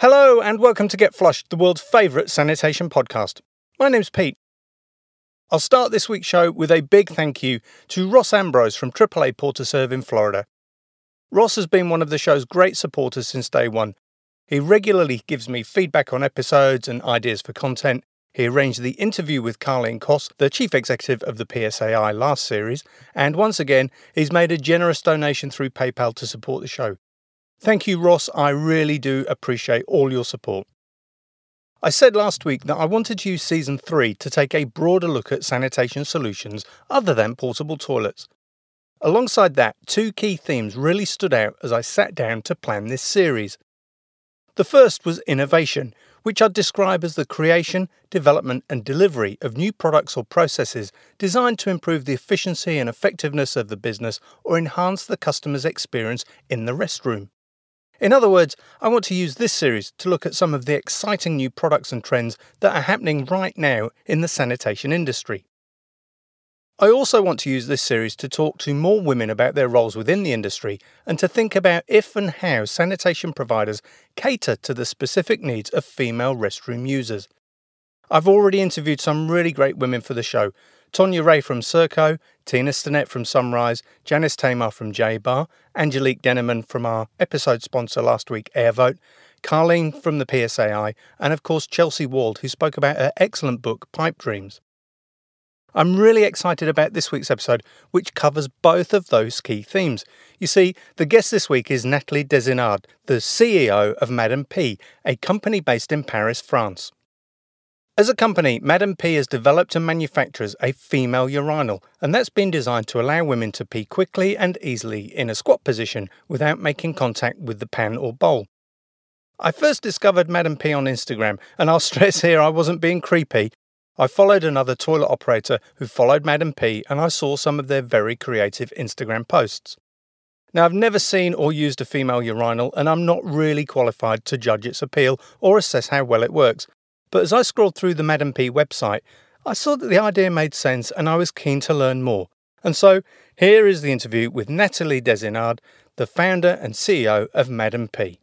Hello, and welcome to Get Flushed, the world's favourite sanitation podcast. My name's Pete. I'll start this week's show with a big thank you to Ross Ambrose from AAA Portaserve in Florida. Ross has been one of the show's great supporters since day one. He regularly gives me feedback on episodes and ideas for content. He arranged the interview with Karleen Kos, the chief executive of the PSAI last series, and once again, he's made a generous donation through PayPal to support the show. Thank you, Ross. I really do appreciate all your support. I said last week that I wanted to use season 3 to take a broader look at sanitation solutions other than portable toilets. Alongside that, two key themes really stood out as I sat down to plan this series. The first was innovation, which I'd describe as the creation, development, and delivery of new products or processes designed to improve the efficiency and effectiveness of the business or enhance the customer's experience in the restroom. In other words, I want to use this series to look at some of the exciting new products and trends that are happening right now in the sanitation industry. I also want to use this series to talk to more women about their roles within the industry and to think about if and how sanitation providers cater to the specific needs of female restroom users. I've already interviewed some really great women for the show, Tonya Ray from Serco, Tina Stinnett from Sunrise, Janice Tamar from J Bar, Angelique Denneman from our episode sponsor last week, Airvote, Karleen from the PSAI, and of course Chelsea Wald, who spoke about her excellent book, Pipe Dreams. I'm really excited about this week's episode, which covers both of those key themes. You see, the guest this week is Nathalie des Isnards, the CEO of Madame P, a company based in Paris, France. As a company, Madame P has developed and manufactures a female urinal, and that's been designed to allow women to pee quickly and easily in a squat position without making contact with the pan or bowl. I first discovered Madame P on Instagram, and I'll stress here I wasn't being creepy. I followed another toilet operator who followed Madame P, and I saw some of their very creative Instagram posts. Now, I've never seen or used a female urinal, and I'm not really qualified to judge its appeal or assess how well it works, but as I scrolled through the Madam P website, I saw that the idea made sense and I was keen to learn more. And so here is the interview with Nathalie des Isnards, the founder and CEO of Madam P.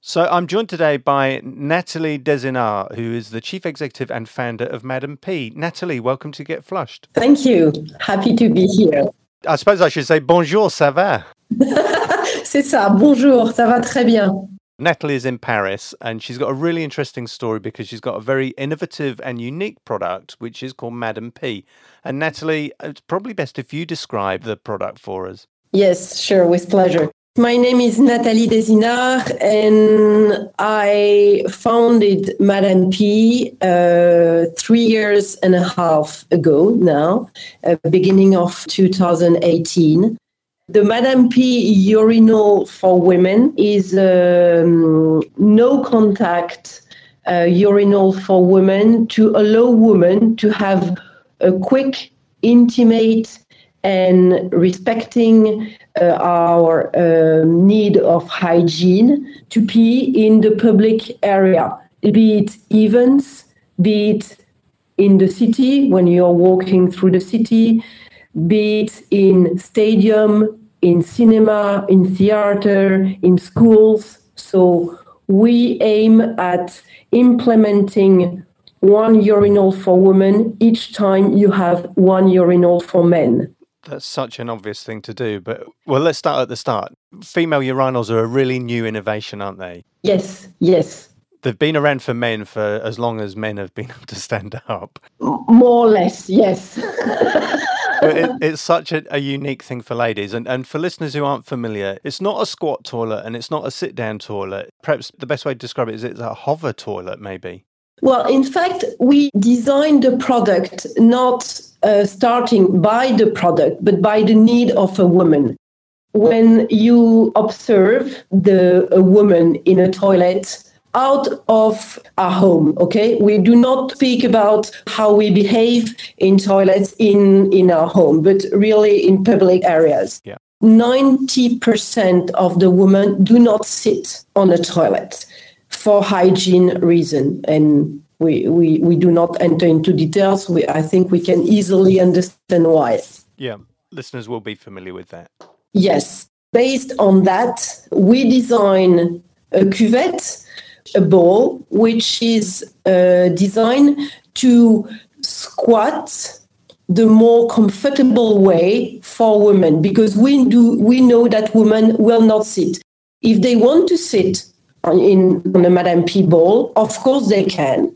So I'm joined today by Nathalie des Isnards, who is the chief executive and founder of Madam P. Nathalie, welcome to Get Flushed. Thank you. Happy to be here. I suppose I should say bonjour, ça va? C'est ça, bonjour, ça va très bien. Nathalie is in Paris and she's got a really interesting story because she's got a very innovative and unique product which is called Madame P. And Natalie, it's probably best if you describe the product for us. Yes, sure, with pleasure. My name is Nathalie des Isnards and I founded Madame P uh, three years and a half ago now, uh, beginning of 2018. The Madame P. Urinal for women is um, no contact uh, urinal for women to allow women to have a quick, intimate, and respecting uh, our uh, need of hygiene to pee in the public area, be it events, be it in the city when you're walking through the city, be it in stadium, in cinema, in theater, in schools. So we aim at implementing one urinal for women each time you have one urinal for men. That's such an obvious thing to do, but well, let's start at the start. Female urinals are a really new innovation, aren't they? Yes, yes. They've been around for men for as long as men have been able to stand up. More or less, yes. it, it's such a, a, unique thing for ladies. And, and for listeners who aren't familiar, it's not a squat toilet and it's not a sit down toilet. Perhaps the best way to describe it is it's a hover toilet, maybe. Well, in fact, we designed the product not uh, starting by the product, but by the need of a woman. When you observe the a woman in a toilet, out of our home okay? We do not speak about how we behave in toilets in in our home but really in public areas. Yeah. 90% of the women do not sit on a toilet for hygiene reason and we, we, we do not enter into details. We, i think we can easily understand why. Yeah listeners will be familiar with that. Yes. Based on that, we design a cuvette, a ball which is uh, designed to squat the more comfortable way for women because we do we know that women will not sit. If they want to sit on, in on a madame p bowl of course they can.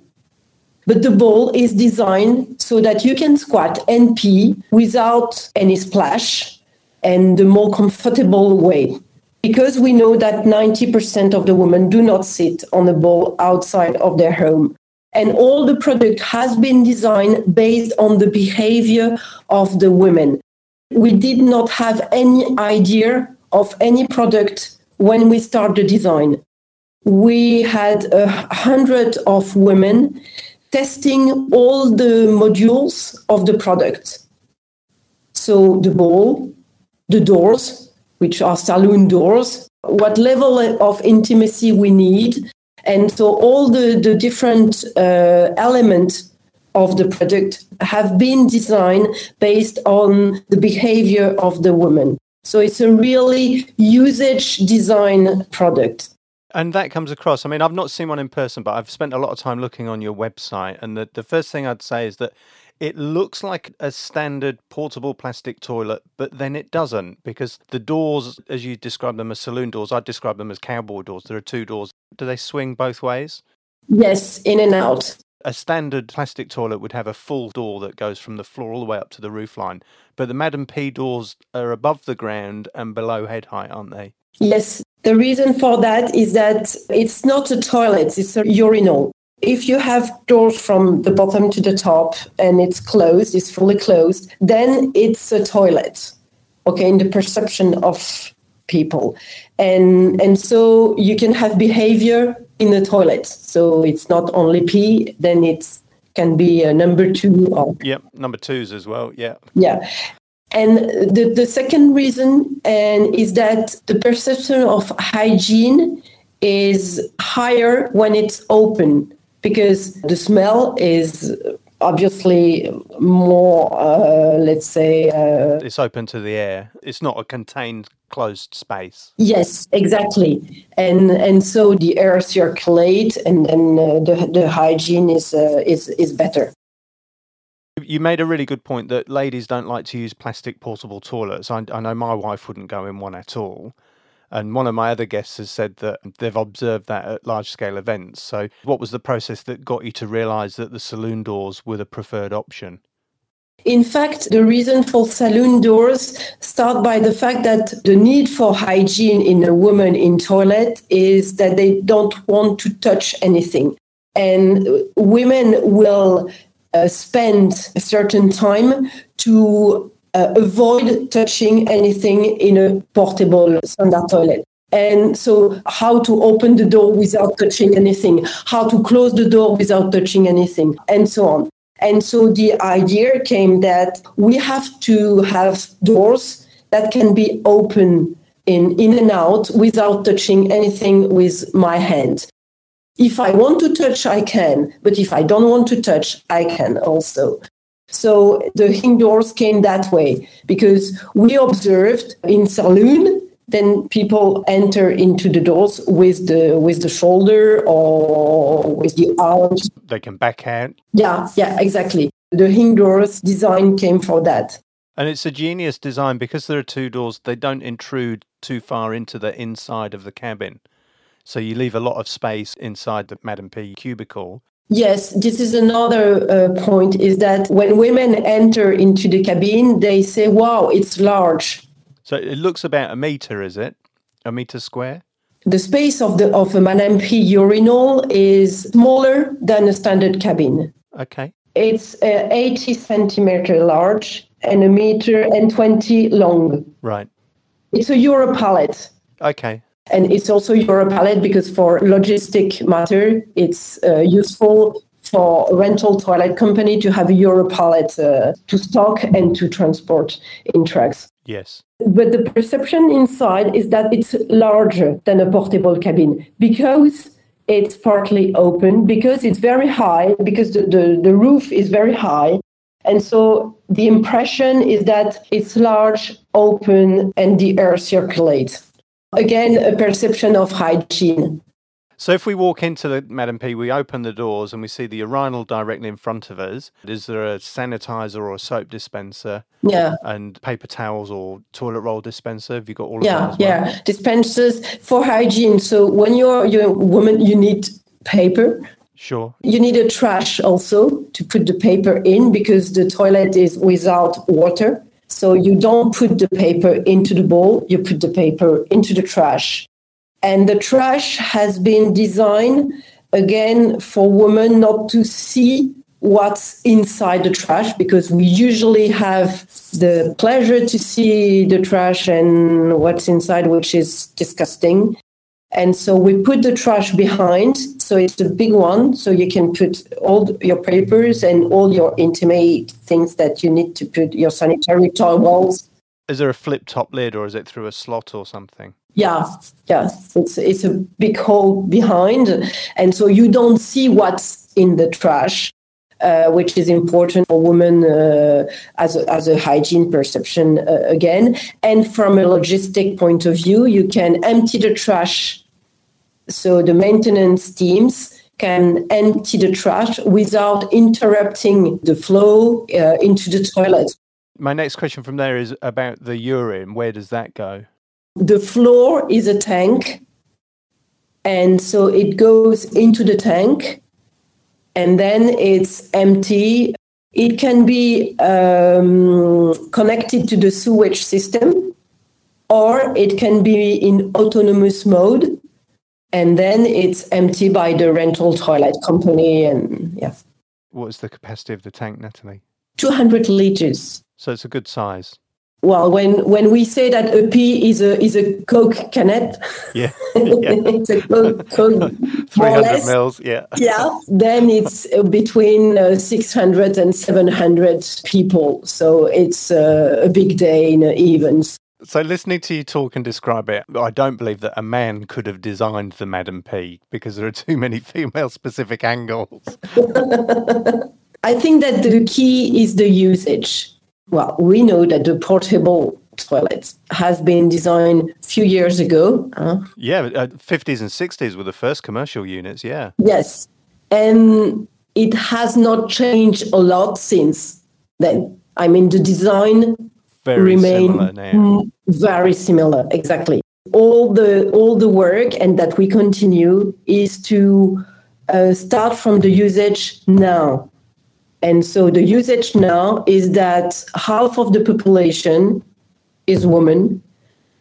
But the ball is designed so that you can squat and pee without any splash and the more comfortable way because we know that 90% of the women do not sit on a ball outside of their home and all the product has been designed based on the behavior of the women. We did not have any idea of any product when we started the design. We had a hundred of women testing all the modules of the product. So the ball, the doors, which are saloon doors, what level of intimacy we need, and so all the, the different uh, elements of the product have been designed based on the behavior of the woman. So it's a really usage design product. And that comes across. I mean, I've not seen one in person, but I've spent a lot of time looking on your website. And the, the first thing I'd say is that it looks like a standard portable plastic toilet, but then it doesn't because the doors, as you describe them as saloon doors, I describe them as cowboy doors. There are two doors. Do they swing both ways? Yes, in and out. A standard plastic toilet would have a full door that goes from the floor all the way up to the roofline, but the Madam P doors are above the ground and below head height, aren't they? Yes. The reason for that is that it's not a toilet, it's a urinal. If you have doors from the bottom to the top and it's closed, it's fully closed, then it's a toilet, okay, in the perception of people. And, and so you can have behavior in the toilet. So it's not only pee, then it can be a number two. Or, yep, number twos as well. Yeah. Yeah. And the, the second reason and is that the perception of hygiene is higher when it's open because the smell is obviously more, uh, let's say. Uh, it's open to the air. It's not a contained, closed space. Yes, exactly. And and so the air circulates, and then uh, the the hygiene is uh, is is better. You made a really good point that ladies don't like to use plastic portable toilets. I, I know my wife wouldn't go in one at all. And one of my other guests has said that they've observed that at large scale events. So, what was the process that got you to realize that the saloon doors were the preferred option? In fact, the reason for saloon doors start by the fact that the need for hygiene in a woman in toilet is that they don't want to touch anything. And women will uh, spend a certain time to uh, avoid touching anything in a portable standard toilet. And so, how to open the door without touching anything, how to close the door without touching anything, and so on. And so, the idea came that we have to have doors that can be open in, in and out without touching anything with my hand. If I want to touch, I can, but if I don't want to touch, I can also. So the indoors came that way because we observed in saloon then people enter into the doors with the with the shoulder or with the arms. They can back out. Yeah, yeah, exactly. The indoors design came for that. And it's a genius design because there are two doors, they don't intrude too far into the inside of the cabin. So you leave a lot of space inside the Madam P cubicle Yes, this is another uh, point is that when women enter into the cabin, they say, wow, it's large. So it looks about a meter, is it? A meter square? The space of the of a Madame P urinal is smaller than a standard cabin. Okay. It's uh, 80 centimeter large and a meter and 20 long. Right. It's a Euro pallet. Okay. And it's also Euro pallet because for logistic matter, it's uh, useful for a rental toilet company to have a Euro pallet uh, to stock and to transport in trucks. Yes. But the perception inside is that it's larger than a portable cabin because it's partly open, because it's very high, because the, the, the roof is very high. And so the impression is that it's large, open, and the air circulates. Again, a perception of hygiene. So if we walk into the Madam P, we open the doors and we see the urinal directly in front of us. Is there a sanitizer or a soap dispenser? Yeah. And paper towels or toilet roll dispenser? Have you got all yeah, of that? Yeah, well? yeah. Dispensers for hygiene. So when you're you're a woman, you need paper. Sure. You need a trash also to put the paper in because the toilet is without water. So you don't put the paper into the bowl, you put the paper into the trash. And the trash has been designed again for women not to see what's inside the trash because we usually have the pleasure to see the trash and what's inside, which is disgusting. And so we put the trash behind. So it's a big one. So you can put all your papers and all your intimate things that you need to put your sanitary towels. Is there a flip top lid or is it through a slot or something? Yeah, yes. It's, it's a big hole behind. And so you don't see what's in the trash. Uh, which is important for women uh, as, a, as a hygiene perception uh, again. And from a logistic point of view, you can empty the trash. So the maintenance teams can empty the trash without interrupting the flow uh, into the toilet. My next question from there is about the urine. Where does that go? The floor is a tank. And so it goes into the tank and then it's empty. It can be um, connected to the sewage system, or it can be in autonomous mode, and then it's empty by the rental toilet company. And yeah. What is the capacity of the tank, Natalie? 200 liters. So it's a good size well when when we say that a p is a is a coke canette yeah, yeah. it's a coke, coke 300 mils yeah yeah then it's between uh, 600 and 700 people so it's uh, a big day in events so listening to you talk and describe it i don't believe that a man could have designed the madam p because there are too many female specific angles i think that the key is the usage well, we know that the portable toilet has been designed a few years ago. Uh, yeah, uh, 50s and 60s were the first commercial units, yeah. Yes. And it has not changed a lot since then. I mean, the design very remain similar now. very similar, exactly. All the all the work and that we continue is to uh, start from the usage now and so the usage now is that half of the population is women,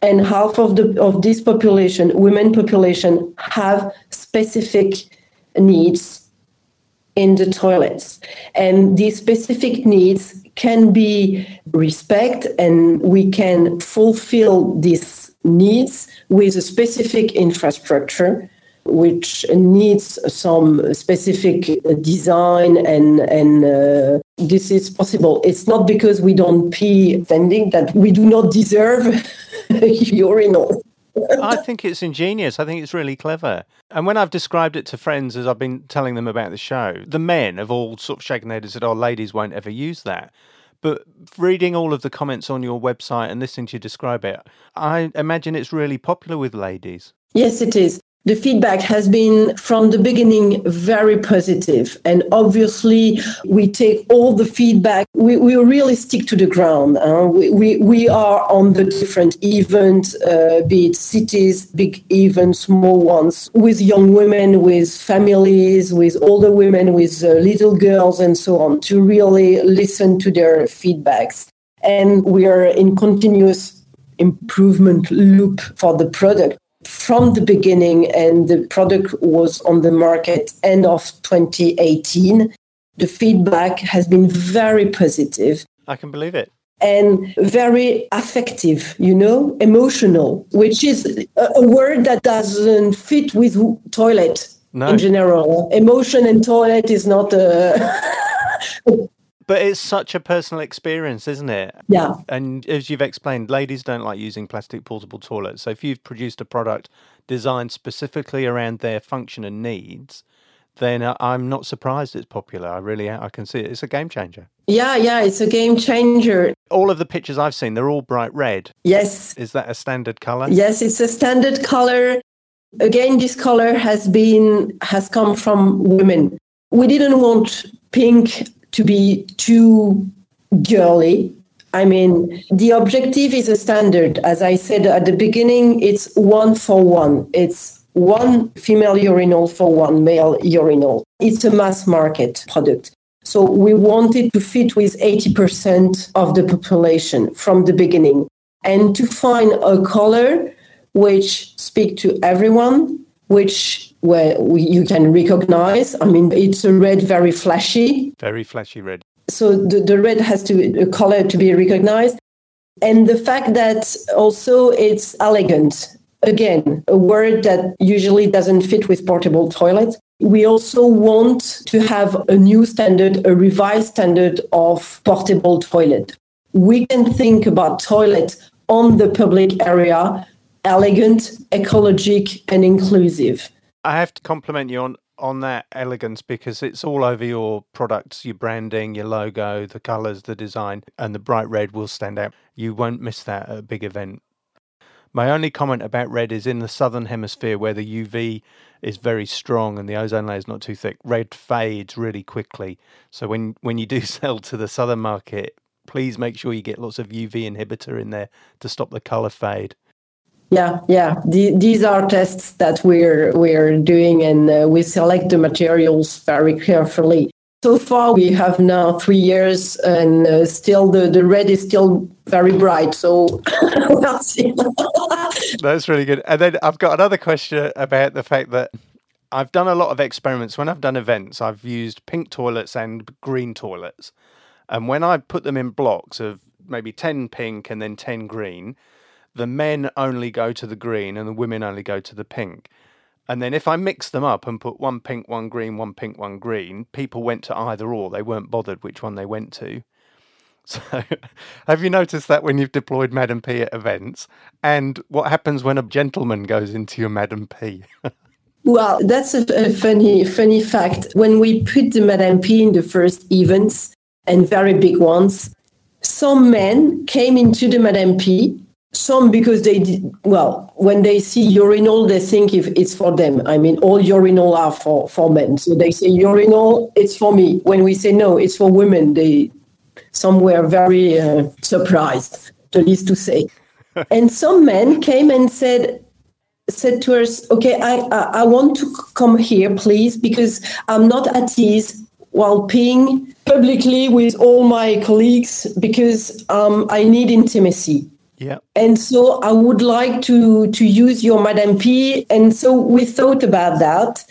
and half of the of this population, women population, have specific needs in the toilets. And these specific needs can be respect and we can fulfill these needs with a specific infrastructure which needs some specific design and and uh, this is possible. It's not because we don't pee standing that we do not deserve urinal. I think it's ingenious. I think it's really clever. And when I've described it to friends as I've been telling them about the show, the men have all sort of shaken their heads and said, "Oh, ladies won't ever use that." But reading all of the comments on your website and listening to you describe it, I imagine it's really popular with ladies. Yes, it is the feedback has been from the beginning very positive. And obviously we take all the feedback. We, we really stick to the ground we, we, we are on the different events uh, be it cities big events small ones with young women with families with older women with uh, little girls and so on to really listen to their feedbacks. And we are in continuous improvement loop for the product from the beginning, and the product was on the market end of 2018. The feedback has been very positive. I can believe it. And very affective, you know, emotional, which is a, word that doesn't fit with toilet no. in general. Emotion and toilet is not a. But it's such a personal experience, isn't it? Yeah. And as you've explained, ladies don't like using plastic portable toilets. So if you've produced a product designed specifically around their function and needs, then I'm not surprised it's popular. I really I can see it. It's a game changer. Yeah, yeah, it's a game changer. All of the pictures I've seen, they're all bright red. Yes. Is that a standard color? Yes, it's a standard color. Again, this color has been has come from women. We didn't want pink to be too girly. I mean, the objective is a standard. As I said at the beginning, it's one for one. It's one female urinal for one male urinal. It's a mass market product. So we wanted to fit with 80% of the population from the beginning and to find a color which speak to everyone, which where you can recognize. I mean, it's a red, very flashy. Very flashy red. So the, the red has to be a color to be recognized. And the fact that also it's elegant. Again, a word that usually doesn't fit with portable toilet. We also want to have a new standard, a revised standard of portable toilet. We can think about toilet on the public area, elegant, ecologic, and inclusive. I have to compliment you on on that elegance because it's all over your products, your branding, your logo, the colors, the design, and the bright red will stand out. You won't miss that at a big event. My only comment about red is in the southern hemisphere where the UV is very strong and the ozone layer is not too thick, red fades really quickly. So when, when you do sell to the southern market, please make sure you get lots of UV inhibitor in there to stop the color fade. Yeah, yeah. The, these are tests that we're we're doing, and uh, we select the materials very carefully. So far, we have now three years, and uh, still the, the red is still very bright. So we'll see. That's really good. And then I've got another question about the fact that I've done a lot of experiments. When I've done events, I've used pink toilets and green toilets. And when I put them in blocks of maybe 10 pink and then 10 green, the men only go to the green and the women only go to the pink. And then if I mix them up and put one pink, one green, one pink, one green, people went to either or. They weren't bothered which one they went to. So, have you noticed that when you've deployed Madam P at events? And what happens when a gentleman goes into your Madam P? well, that's a, a, funny, funny fact. When we put the Madam P in the first events and very big ones, some men came into the Madam P some because they did, well when they see urinal they think if it's for them. I mean all urinal are for for men. So they say urinal it's for me. When we say no it's for women they some were very uh, surprised the least to say. And some men came and said said to us okay I, I i want to come here please because i'm not at ease while peeing publicly with all my colleagues because um, i need intimacy yeah. And so I would like to to use your Madame P. And so we thought about that.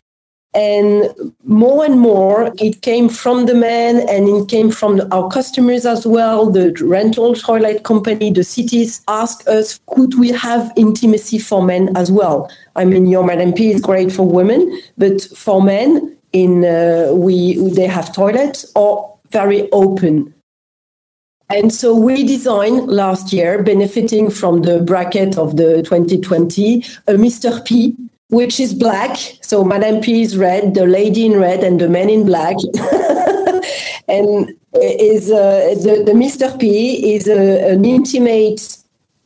And more and more, it came from the men and it came from our customers as well. The rental toilet company, the cities asked us, could we have intimacy for men as well? I mean, your Madame P is great for women, but for men, in uh, we they have toilets or very open and so we designed last year, benefiting from the bracket of the 2020, a Mr. P, which is black. So Madame P is red, the lady in red, and the man in black. and is uh, the, the Mr. P is a, an intimate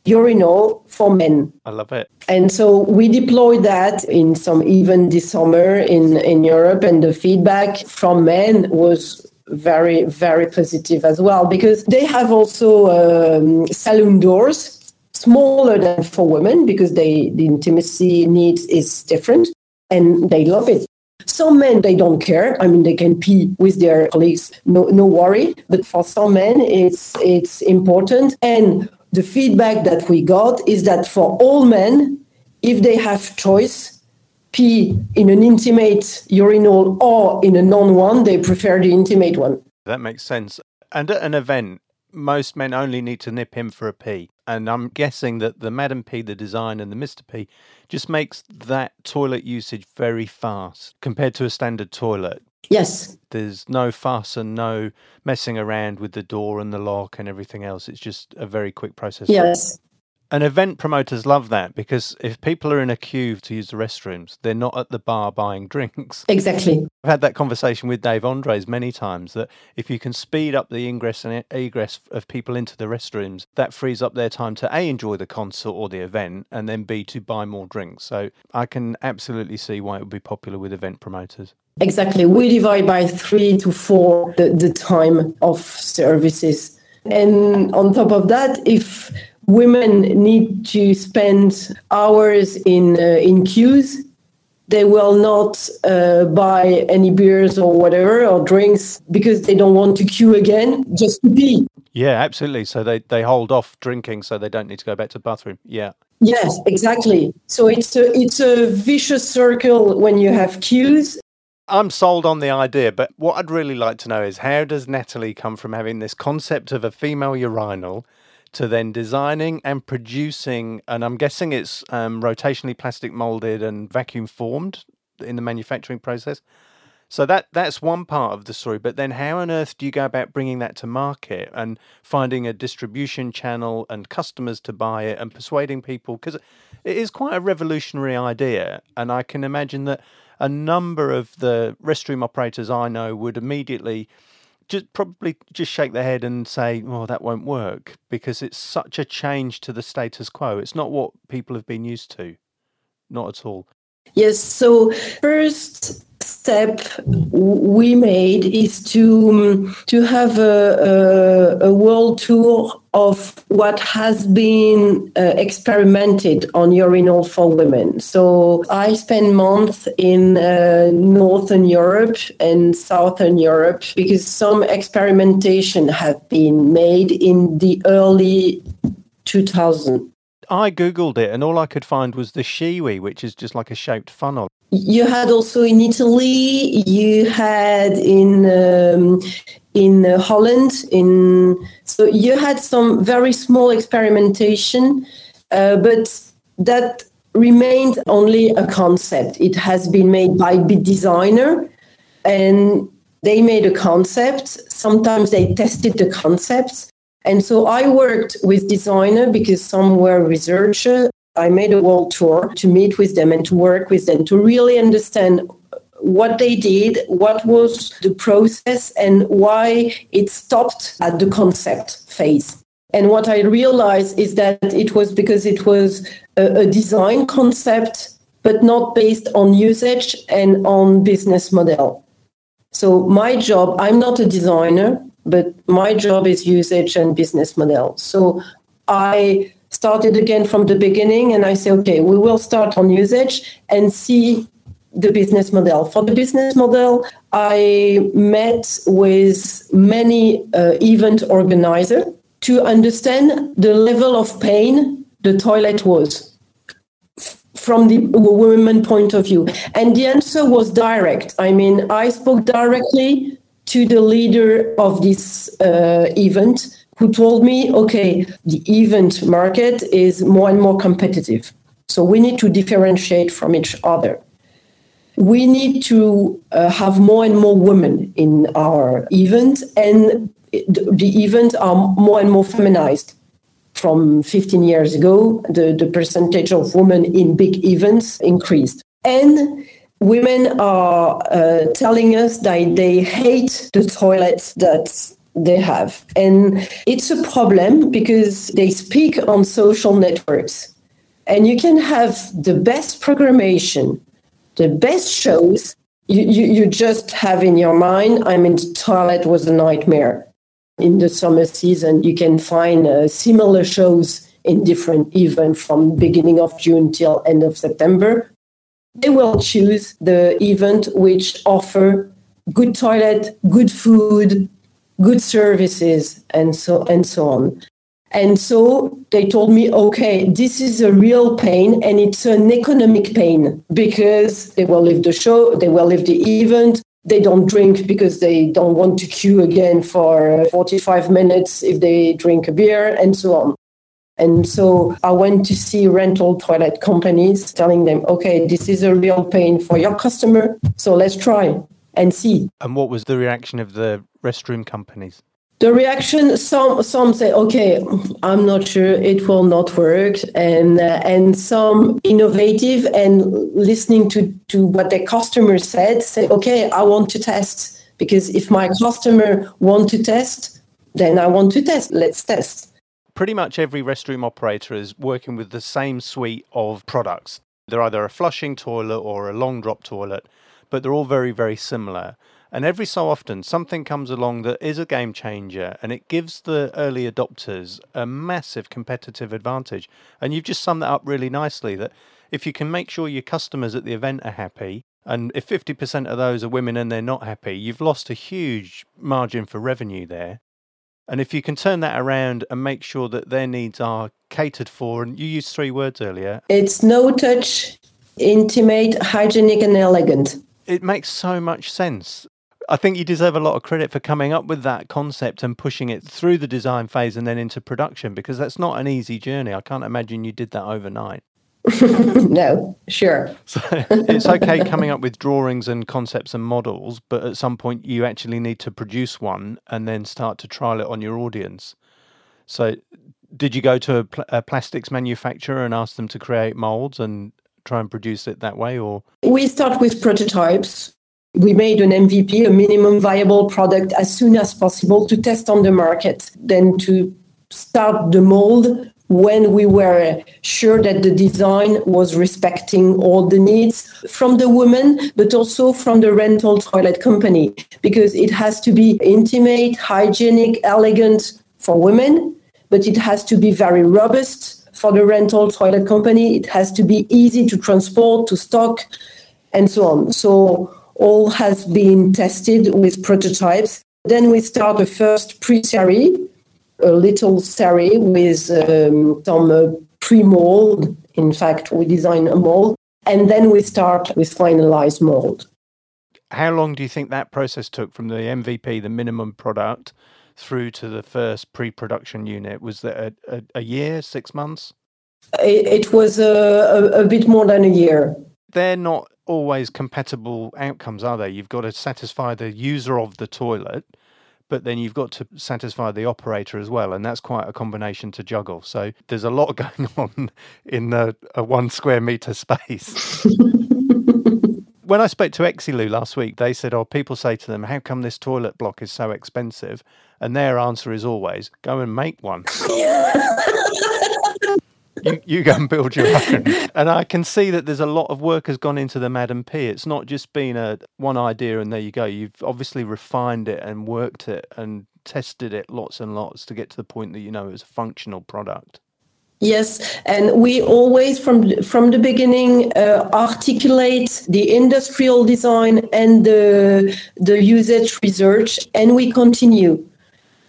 urinal for men. I love it. And so we deployed that in some even this summer in, in Europe, and the feedback from men was very, very positive as well because they have also um, saloon doors smaller than for women because they the intimacy needs is different and they love it. Some men they don't care. I mean they can pee with their colleagues, no no worry. But for some men it's it's important. And the feedback that we got is that for all men, if they have choice, pee in an intimate urinal or in a non one, they prefer the intimate one. That makes sense. And at an event, most men only need to nip in for a pee. And I'm guessing that the Madam P, the design, and the Mr. P just makes that toilet usage very fast compared to a standard toilet. Yes. There's no fuss and no messing around with the door and the lock and everything else. It's just a very quick process. Yes. And event promoters love that because if people are in a queue to use the restrooms, they're not at the bar buying drinks. Exactly. I've had that conversation with Dave Andres many times that if you can speed up the ingress and egress of people into the restrooms, that frees up their time to A, enjoy the concert or the event, and then B, to buy more drinks. So I can absolutely see why it would be popular with event promoters. Exactly. We divide by three to four the, the time of services. And on top of that, if women need to spend hours in uh, in queues. They will not uh, buy any beers or whatever or drinks because they don't want to queue again just to pee. Yeah absolutely. So they they hold off drinking so they don't need to go back to the bathroom. Yeah. Yes exactly. So it's a it's a vicious circle when you have queues. I'm sold on the idea, but what I'd really like to know is how does Natalie come from having this concept of a female urinal to then designing and producing, and I'm guessing it's um, rotationally plastic molded and vacuum formed in the manufacturing process. So that that's one part of the story. But then, how on earth do you go about bringing that to market and finding a distribution channel and customers to buy it and persuading people? Because it is quite a revolutionary idea, and I can imagine that a number of the restroom operators I know would immediately just probably just shake their head and say, "Well, that won't work," because it's such a change to the status quo. It's not what people have been used to, not at all. Yes. So first step we made is to um, to have a, a, a, world tour of what has been uh, experimented on urinal for women. So I spent months in uh, Northern Europe and Southern Europe because some experimentation have been made in the early 2000 I googled it, and all I could find was the Shewee, which is just like a shaped funnel. You had also in Italy. You had in um, in uh, Holland. In so you had some very small experimentation, uh, but that remained only a concept. It has been made by big designer, and they made a concept. Sometimes they tested the concepts and so I worked with designer because some were researcher. I made a world tour to meet with them and to work with them to really understand what they did, what was the process, and why it stopped at the concept phase. And what I realized is that it was because it was a, a design concept, but not based on usage and on business model. So my job, I'm not a designer but my job is usage and business model. So I started again from the beginning and I say, okay, we will start on usage and see the business model. For the business model, I met with many uh, event organizer to understand the level of pain the toilet was from the women point of view. And the answer was direct. I mean, I spoke directly to the leader of this uh, event who told me, okay, the event market is more and more competitive. So we need to differentiate from each other. We need to uh, have more and more women in our event, and the events are more and more feminized. From 15 years ago, the, the percentage of women in big events increased. And women are uh, telling us that they hate the toilets that they have. And it's a problem because they speak on social networks. And you can have the best programmation, the best shows, you, you, you just have in your mind, I mean, the toilet was a nightmare. In the summer season, you can find uh, similar shows in different events from beginning of June till end of September they will choose the event which offer good toilet, good food, good services, and so and so on. And so they told me, okay, this is a real pain and it's an economic pain because they will leave the show, they will leave the event, they don't drink because they don't want to queue again for 45 minutes if they drink a beer and so on. And so I went to see rental toilet companies telling them, okay, this is a real pain for your customer. So let's try and see. And what was the reaction of the restroom companies? the reaction some some say okay i'm not sure it will not work. And uh, and some innovative and listening to to what their customer said say okay i want to test. Because if my customer want to test then i want to test. Let's test. Pretty much every restroom operator is working with the same suite of products. They're either a flushing toilet or a long drop toilet but they're all very very similar and every so often, something comes along that is a game changer and it gives the early adopters a massive competitive advantage. And you've just summed that up really nicely that if you can make sure your customers at the event are happy, and if 50% of those are women and they're not happy, you've lost a huge margin for revenue there. And if you can turn that around and make sure that their needs are catered for, and you used three words earlier it's no touch, intimate, hygienic, and elegant. It makes so much sense. I think you deserve a lot of credit for coming up with that concept and pushing it through the design phase and then into production because that's not an easy journey. I can't imagine you did that overnight. no, sure. So it's okay coming up with drawings and concepts and models, but at some point you actually need to produce one and then start to trial it on your audience. So, did you go to a, pl- a plastics manufacturer and ask them to create molds and try and produce it that way, or? We start with prototypes. We made an MVP, a minimum viable product, as soon as possible to test on the market, then to start the mold when we were sure that the design was respecting all the needs from the woman, but also from the rental toilet company, because it has to be intimate, hygienic, elegant for women, but it has to be very robust for the rental toilet company. It has to be easy to transport, to stock, and so on. So all has been tested with prototypes. Then we start the first pre-series, a little series with um, some uh, pre-mold. In fact, we design a mold, and then we start with finalized mold. How long do you think that process took from the MVP, the minimum product, through to the first pre-production unit? Was that a, a, a year, six months? It, it was a, a, a bit more than a year. They're not always compatible outcomes, are they? You've got to satisfy the user of the toilet, but then you've got to satisfy the operator as well, and that's quite a combination to juggle. So there's a lot going on in the a one square meter space. when I spoke to Exilu last week, they said, "Oh, people say to them, how come this toilet block is so expensive?" And their answer is always, "Go and make one." you, you go and build your own. And I can see that there's a lot of work has gone into the Madam P. It's not just been a one idea and there you go. You've obviously refined it and worked it and tested it lots and lots to get to the point that you know it was a functional product. Yes, and we always from from the beginning uh, articulate the industrial design and the the usage research, and we continue.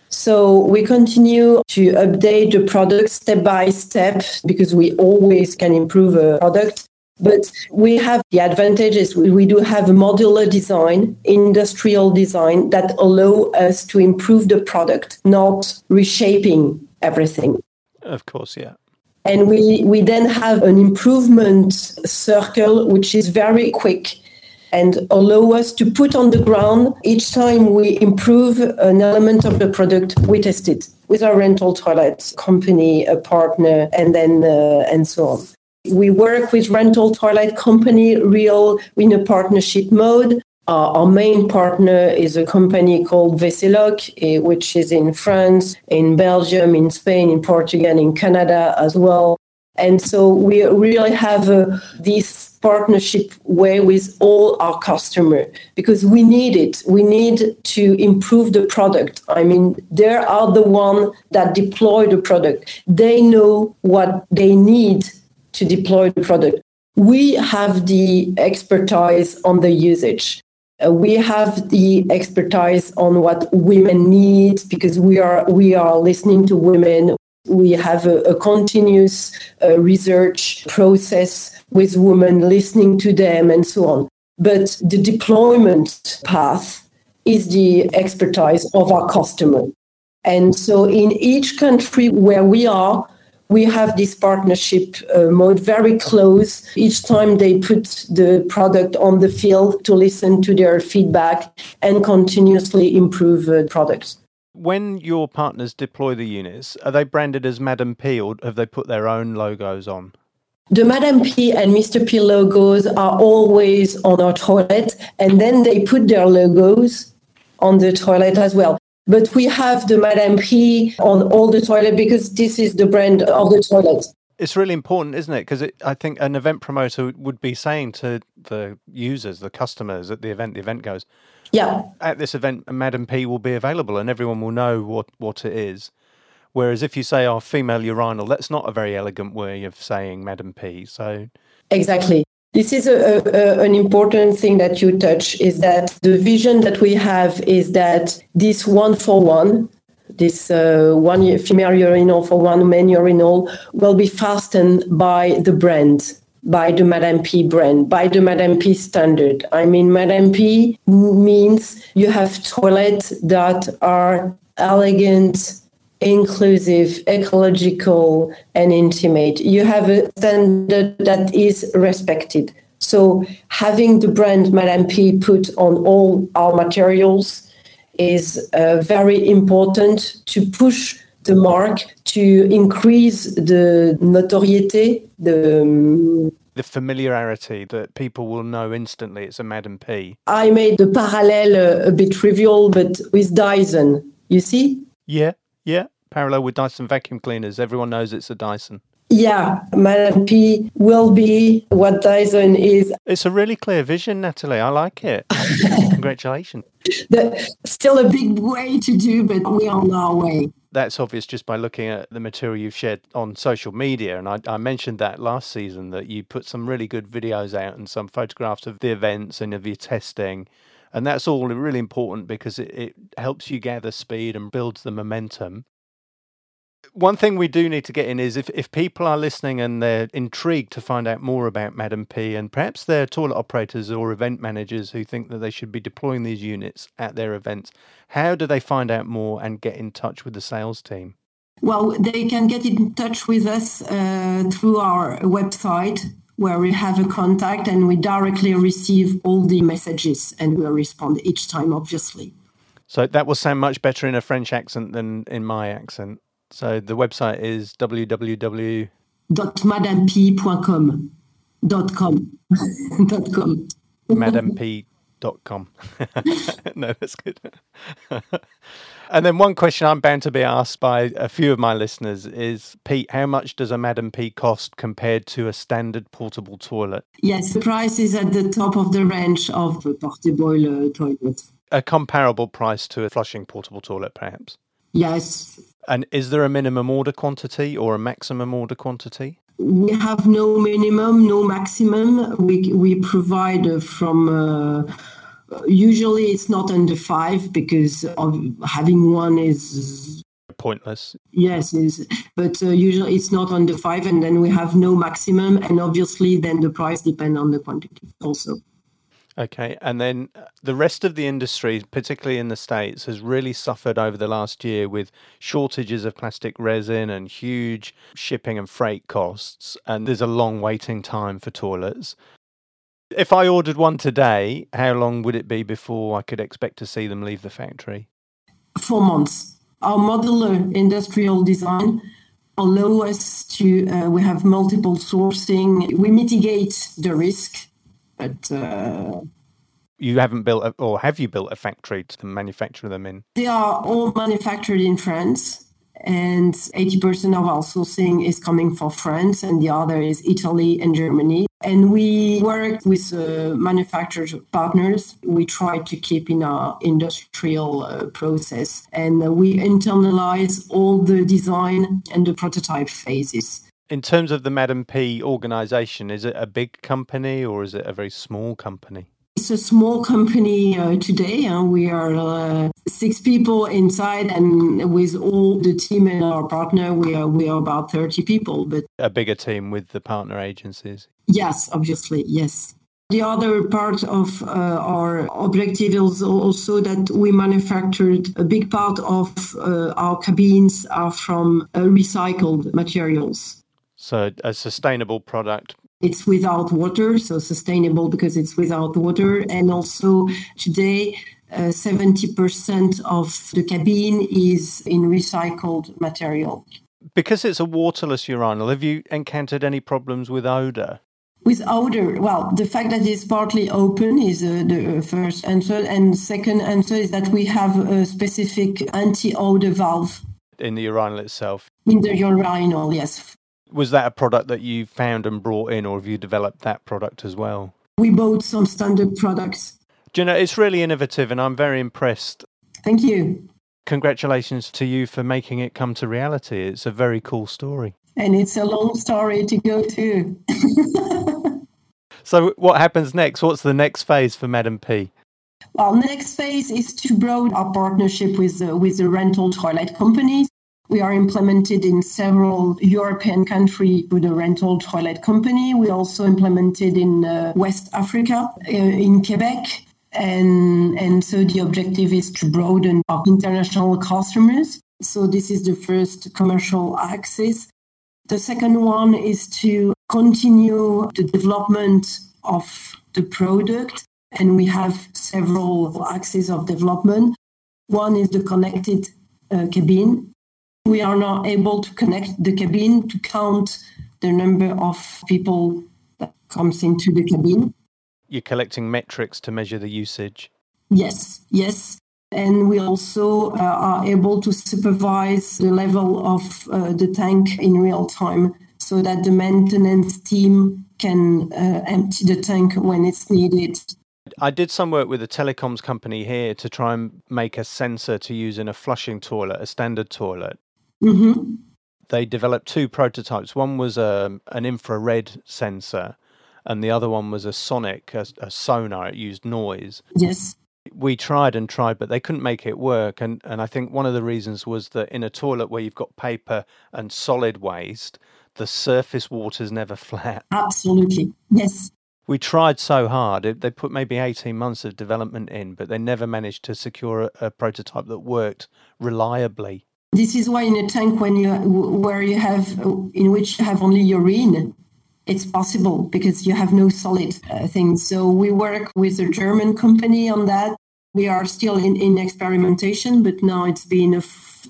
So we continue to update the product step by step because we always can improve a product. But we have the advantages. We do have a modular design, industrial design that allow us to improve the product, not reshaping everything. Of course, yeah. And we, we then have an improvement circle, which is very quick and allow us to put on the ground each time we improve an element of the product, we test it with our rental toilet company, a partner, and then uh, and so on. We work with rental toilet company real in a partnership mode. Our main partner is a company called Veseloc, uh, which is in France, in Belgium, in Spain, in Portugal, in Canada as well. And so we really have uh, this partnership way with all our customer because we need it. We need to improve the product. I mean, they are the one that deploy the product. They know what they need to deploy the product. We have the expertise on the usage. Uh, we have the expertise on what women need because we are we are listening to women we have a, a continuous uh, research process with women, listening to them, and so on. But the deployment path is the expertise of our customer. And so in each country where we are, we have this partnership uh, mode very close. Each time they put the product on the field to listen to their feedback and continuously improve uh, products. When your partners deploy the units, are they branded as Madam P or have they put their own logos on? The Madam P and Mr. P logos are always on our toilet, and then they put their logos on the toilet as well. But we have the Madame P on all the toilet because this is the brand of the toilet. It's really important, isn't it? Because I think an event promoter would be saying to the users, the customers at the event, the event goes, Yeah, at this event, Madame P will be available and everyone will know what, what it is. Whereas if you say, oh, female urinal, that's not a very elegant way of saying Madame P. So exactly. This is a, a, an important thing that you touch is that the vision that we have is that this one for one, this uh, one female urinal for one man urinal will be fastened by the brand, by the Madame P brand, by the Madame P standard. I mean, Madame P means you have toilets that are elegant, inclusive, ecological, and intimate. You have a standard that is respected. So having the brand Madame P put on all our materials is uh, very important to push the mark to increase the notoriety, the um, the familiarity that people will know instantly it's a Madame P. I made the parallel uh, a bit trivial, but with Dyson, you see? Yeah, yeah. Parallel with Dyson vacuum cleaners. Everyone knows it's a Dyson. Yeah, P will be what Dyson is. It's a really clear vision, Natalie. I like it. Congratulations. The, still a big way to do, but we're on our way. That's obvious just by looking at the material you've shared on social media. And I, I mentioned that last season that you put some really good videos out and some photographs of the events and of your testing. And that's all really important because it, it helps you gather speed and builds the momentum one thing we do need to get in is if, if people are listening and they're intrigued to find out more about Madame P, and perhaps they're toilet operators or event managers who think that they should be deploying these units at their events, how do they find out more and get in touch with the sales team? Well, they can get in touch with us uh, through our website where we have a contact and we directly receive all the messages and we'll respond each time, obviously. So that will sound much better in a French accent than in my accent. So the website is www.madamep.com. Dot com. dot com. madamp.com. no, that's good. and then one question I'm bound to be asked by a few of my listeners is Pete, how much does a Madame P cost compared to a standard portable toilet? Yes, the price is at the top of the range of the portable toilets. A comparable price to a flushing portable toilet, perhaps? Yes. And is there a minimum order quantity or a maximum order quantity? We have no minimum, no maximum. We we provide from. Uh, usually, it's not under five because of having one is pointless. Yes, is but uh, usually it's not under five, and then we have no maximum, and obviously then the price depends on the quantity also. Okay, and then uh, the rest of the industry, particularly in the States, has really suffered over the last year with shortages of plastic resin and huge shipping and freight costs. And there's a long waiting time for toilets. If I ordered one today, how long would it be before I could expect to see them leave the factory? Four months. Our modular industrial design allow us to, uh, we have multiple sourcing, we mitigate the risk but uh, you haven't built, a, or have you built a factory to manufacture them in? They are all manufactured in France, and 80% of our sourcing is coming from France, and the other is Italy and Germany. And we work with uh, manufacturer partners. We try to keep in our industrial uh, process, and we internalize all the design and the prototype phases. In terms of the Madame P organization, is it a big company or is it a very small company? It's a small company uh, today. Uh, we are uh, six people inside, and with all the team and our partner, we are we are about thirty people. But a bigger team with the partner agencies. Yes, obviously, yes. The other part of uh, our objective is also that we manufactured a big part of uh, our cabins are from uh, recycled materials. So a sustainable product It's without water, so sustainable because it's without water. And also today, uh, 70% of the cabin is in recycled material. Because it's a waterless urinal, have you encountered any problems with odour? With odor, well, the fact that it's partly open is uh, the first answer. And second answer is that we have a specific anti-odor valve. In the urinal itself? In the urinal, yes. Was that a product that you found and brought in, or have you developed that product as well? We bought some standard products. Do you know, it's really innovative and I'm very impressed. Thank you. Congratulations to you for making it come to reality. It's a very cool story. And it's a long story to go to. so, what happens next? What's the next phase for Madame P? Well, next phase is to broaden our partnership with uh, with the rental toilet companies. We are implemented in several European countries with a rental toilet company. We also implemented in uh, West Africa, uh, in Quebec, and and so the objective is to broaden our international customers. So this is the first commercial axis. The second one is to continue the development of the product, and we have several axes of development. One is the connected uh, cabin. We are now able to connect the cabin to count the number of people that comes into the cabin. You're collecting metrics to measure the usage. Yes, yes and we also uh, are able to supervise the level of uh, the tank in real time so that the maintenance team can uh, empty the tank when it's needed. I did some work with a telecoms company here to try and make a sensor to use in a flushing toilet, a standard toilet. Mm-hmm. They developed two prototypes. One was a, um, an infrared sensor, and the other one was a sonic, a, a sonar. It used noise. Yes we tried and tried, but they couldn't make it work. And, and I think one of the reasons was that in a toilet where you've got paper and solid waste, the surface water's never flat. Absolutely. Yes. We tried so hard. They put maybe 18 months of development in, but they never managed to secure a, a prototype that worked reliably. This is why in a tank when you where you have in which you have only urine, it's possible because you have no solid uh, things. So we work with a German company on that. We are still in, in experimentation, but now it's been a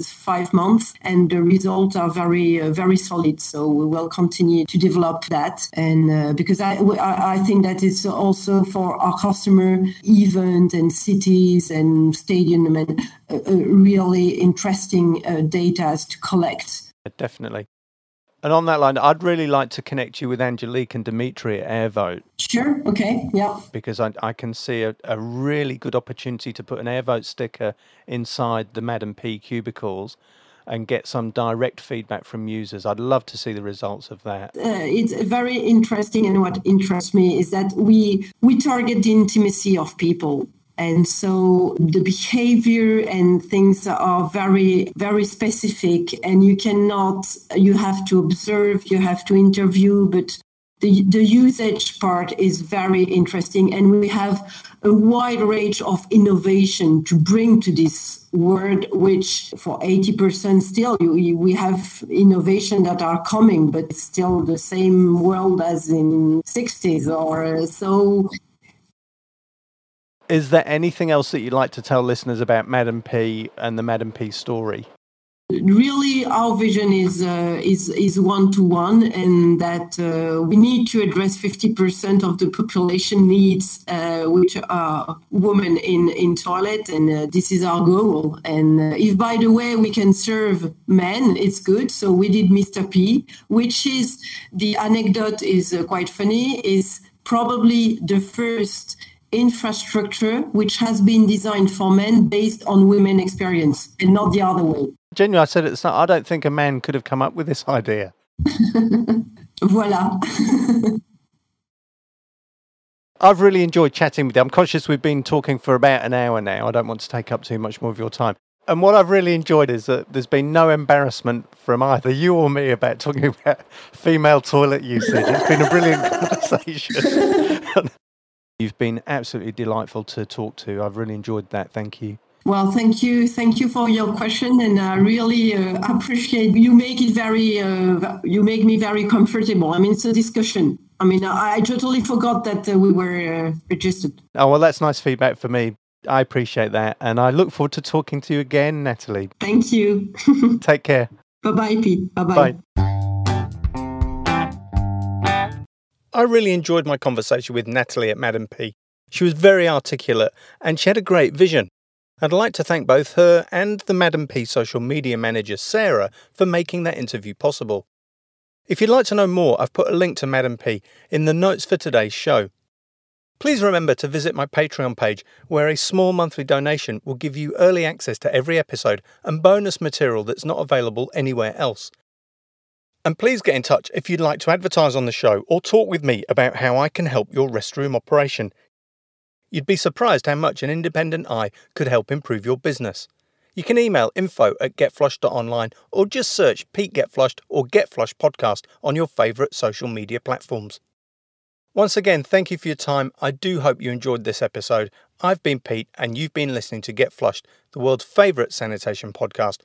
five months and the results are very, uh, very solid. So we will continue to develop that. And uh, because I, I think that it's also for our customer event and cities and stadium and uh, uh really interesting uh, data to collect. Definitely. And on that line, I'd really like to connect you with Angelique and Dimitri at Airvote. Sure. Okay. Yeah. Because I, I can see a, a really good opportunity to put an Airvote sticker inside the Madame P cubicles and get some direct feedback from users. I'd love to see the results of that. Uh, it's very interesting, and what interests me is that we we target the intimacy of people. And so the behavior and things are very, very specific, and you cannot, you have to observe, you have to interview, but the, the usage part is very interesting. And we have a wide range of innovation to bring to this world, which for 80% still, you, we have innovation that are coming, but still the same world as in 60s or so is there anything else that you'd like to tell listeners about Madame P and the Madame P story? Really, our vision is uh, is is one to one, and that uh, we need to address fifty percent of the population needs, uh, which are women in in toilet, and uh, this is our goal. And uh, if, by the way, we can serve men, it's good. So we did Mr. P, which is the anecdote is uh, quite funny. Is probably the first infrastructure which has been designed for men based on women experience and not the other way. Genuinely, I said at the start, I don't think a man could have come up with this idea. Voila. I've really enjoyed chatting with you. I'm conscious we've been talking for about an hour now. I don't want to take up too much more of your time. And what I've really enjoyed is that there's been no embarrassment from either you or me about talking about female toilet usage. It's been a brilliant conversation. You've been absolutely delightful to talk to. I've really enjoyed that. Thank you. Well, thank you. Thank you for your question. And I really uh, appreciate you make it very, uh, you make me very comfortable. I mean, it's a discussion. I mean, I, I totally forgot that uh, we were uh, registered. Oh, well, that's nice feedback for me. I appreciate that. And I look forward to talking to you again, Natalie. Thank you. Take care. Bye bye, Pete. Bye bye. I really enjoyed my conversation with Natalie at Madame P. She was very articulate and she had a great vision. I'd like to thank both her and the Madame P social media manager, Sarah, for making that interview possible. If you'd like to know more, I've put a link to Madame P in the notes for today's show. Please remember to visit my Patreon page, where a small monthly donation will give you early access to every episode and bonus material that's not available anywhere else. And please get in touch if you'd like to advertise on the show or talk with me about how I can help your restroom operation. You'd be surprised how much an independent eye could help improve your business. You can email info at getflushed.online or just search Pete Get Flushed or Get podcast on your favourite social media platforms. Once again, thank you for your time. I do hope you enjoyed this episode. I've been Pete, and you've been listening to Get Flushed, the world's favourite sanitation podcast